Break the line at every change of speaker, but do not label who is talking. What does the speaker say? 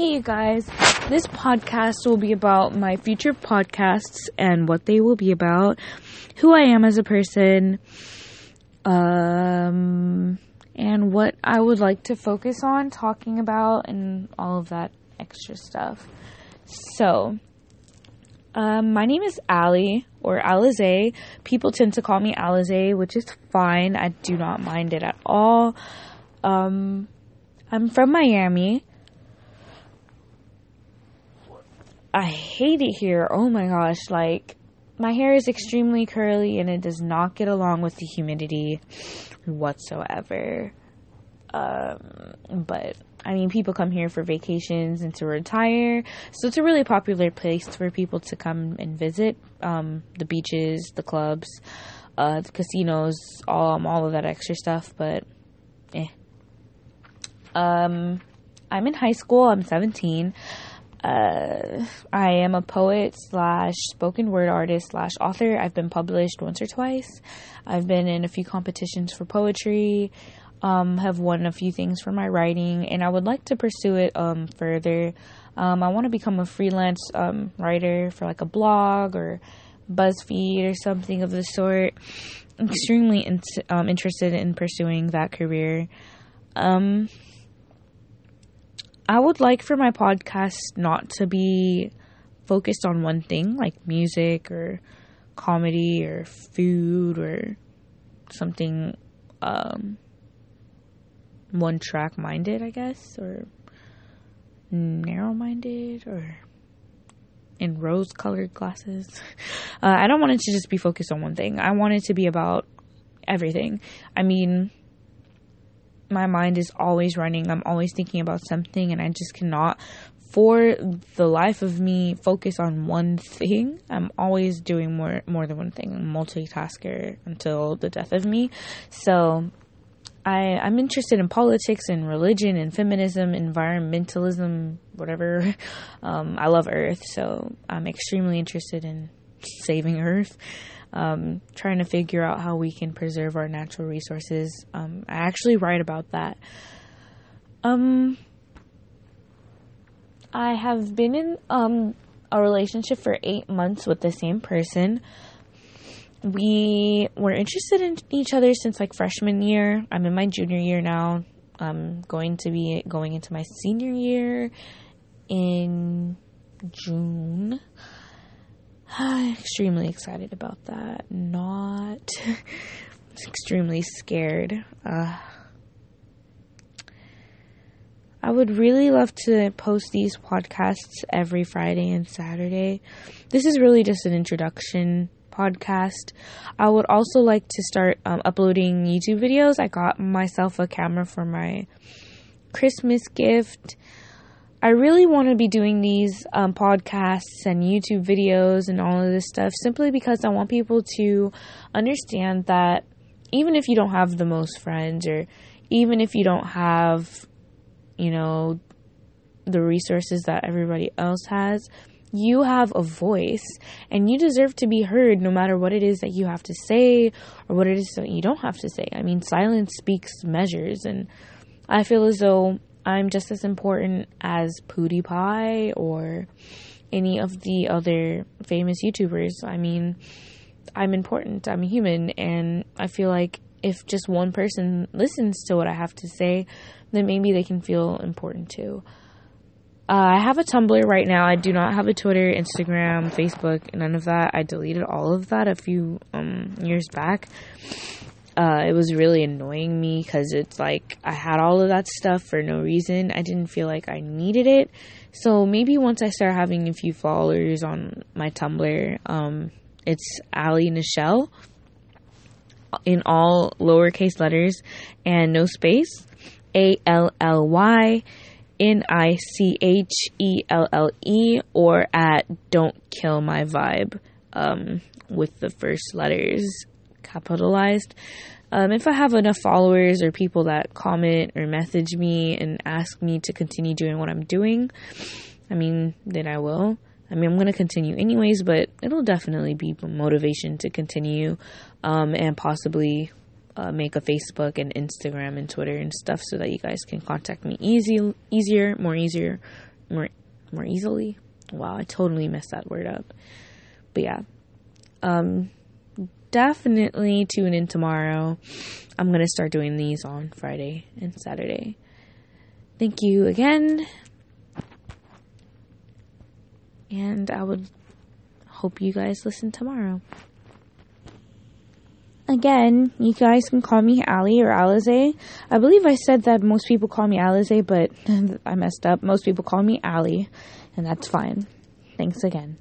Hey, you guys. This podcast will be about my future podcasts and what they will be about, who I am as a person, um, and what I would like to focus on talking about and all of that extra stuff. So, um, my name is Ally or Alize. People tend to call me Alize, which is fine. I do not mind it at all. Um, I'm from Miami. I hate it here. Oh my gosh, like my hair is extremely curly and it does not get along with the humidity whatsoever. Um, but I mean, people come here for vacations and to retire, so it's a really popular place for people to come and visit. Um, the beaches, the clubs, uh, the casinos, all all of that extra stuff. But, eh. Um, I'm in high school. I'm 17. Uh, I am a poet slash spoken word artist slash author. I've been published once or twice. I've been in a few competitions for poetry. Um, have won a few things for my writing, and I would like to pursue it um, further. Um, I want to become a freelance um, writer for like a blog or BuzzFeed or something of the sort. I'm extremely in- um, interested in pursuing that career. Um, I would like for my podcast not to be focused on one thing like music or comedy or food or something um, one track minded, I guess, or narrow minded or in rose colored glasses. Uh, I don't want it to just be focused on one thing. I want it to be about everything. I mean, my mind is always running. I'm always thinking about something, and I just cannot, for the life of me, focus on one thing. I'm always doing more more than one thing. Multitasker until the death of me. So. I, I'm interested in politics and religion and feminism, environmentalism, whatever. Um, I love Earth, so I'm extremely interested in saving Earth um, trying to figure out how we can preserve our natural resources. Um, I actually write about that. Um, I have been in um, a relationship for eight months with the same person. We were interested in each other since like freshman year. I'm in my junior year now. I'm going to be going into my senior year in June. extremely excited about that. Not extremely scared. Uh, I would really love to post these podcasts every Friday and Saturday. This is really just an introduction podcast. I would also like to start um, uploading YouTube videos. I got myself a camera for my Christmas gift. I really want to be doing these um, podcasts and YouTube videos and all of this stuff simply because I want people to understand that even if you don't have the most friends or even if you don't have, you know, the resources that everybody else has, you have a voice and you deserve to be heard no matter what it is that you have to say or what it is that you don't have to say. I mean, silence speaks measures, and I feel as though I'm just as important as PewDiePie or any of the other famous YouTubers. I mean, I'm important. I'm a human, and I feel like if just one person listens to what I have to say, then maybe they can feel important too. Uh, I have a Tumblr right now. I do not have a Twitter, Instagram, Facebook, none of that. I deleted all of that a few um, years back uh, it was really annoying me because it's like I had all of that stuff for no reason. I didn't feel like I needed it. So maybe once I start having a few followers on my Tumblr, um, it's Ally Nichelle in all lowercase letters and no space. A L L Y N I C H E L L E or at Don't Kill My Vibe um, with the first letters capitalized. Um, if I have enough followers or people that comment or message me and ask me to continue doing what I'm doing, I mean, then I will. I mean, I'm going to continue anyways, but it'll definitely be motivation to continue um, and possibly uh, make a Facebook and Instagram and Twitter and stuff so that you guys can contact me easy, easier, more easier, more more easily. Wow, I totally messed that word up. But yeah. Um definitely tune in tomorrow. I'm going to start doing these on Friday and Saturday. Thank you again. And I would hope you guys listen tomorrow. Again, you guys can call me Ally or Alize. I believe I said that most people call me Alize, but I messed up. Most people call me Ally, and that's fine. Thanks again.